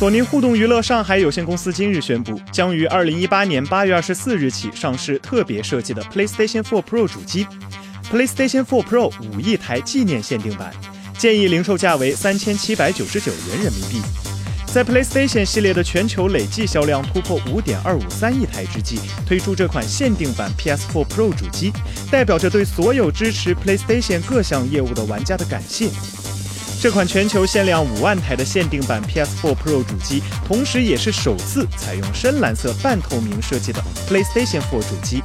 索尼互动娱乐上海有限公司今日宣布，将于二零一八年八月二十四日起上市特别设计的 PlayStation 4 Pro 主机，PlayStation 4 Pro 五亿台纪念限定版，建议零售价为三千七百九十九元人民币。在 PlayStation 系列的全球累计销量突破五点二五三亿台之际，推出这款限定版 PS4 Pro 主机，代表着对所有支持 PlayStation 各项业务的玩家的感谢。这款全球限量五万台的限定版 PS4 Pro 主机，同时也是首次采用深蓝色半透明设计的 PlayStation 4主机。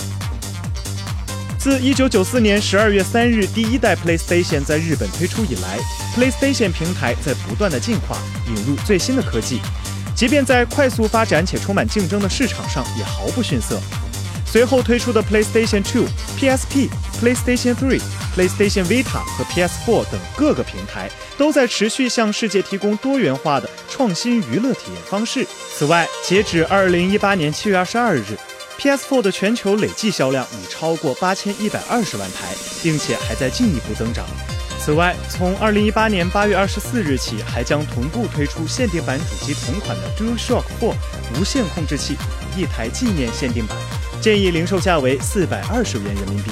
自1994年12月3日第一代 PlayStation 在日本推出以来，PlayStation 平台在不断的进化，引入最新的科技，即便在快速发展且充满竞争的市场上也毫不逊色。随后推出的 PlayStation 2、PSP、PlayStation 3、PlayStation Vita 和 PS4 等各个平台，都在持续向世界提供多元化的创新娱乐体验方式。此外，截止2018年7月22日。PS4 的全球累计销量已超过八千一百二十万台，并且还在进一步增长。此外，从二零一八年八月二十四日起，还将同步推出限定版主机同款的 DualShock 4无线控制器一台纪念限定版，建议零售价为四百二十元人民币。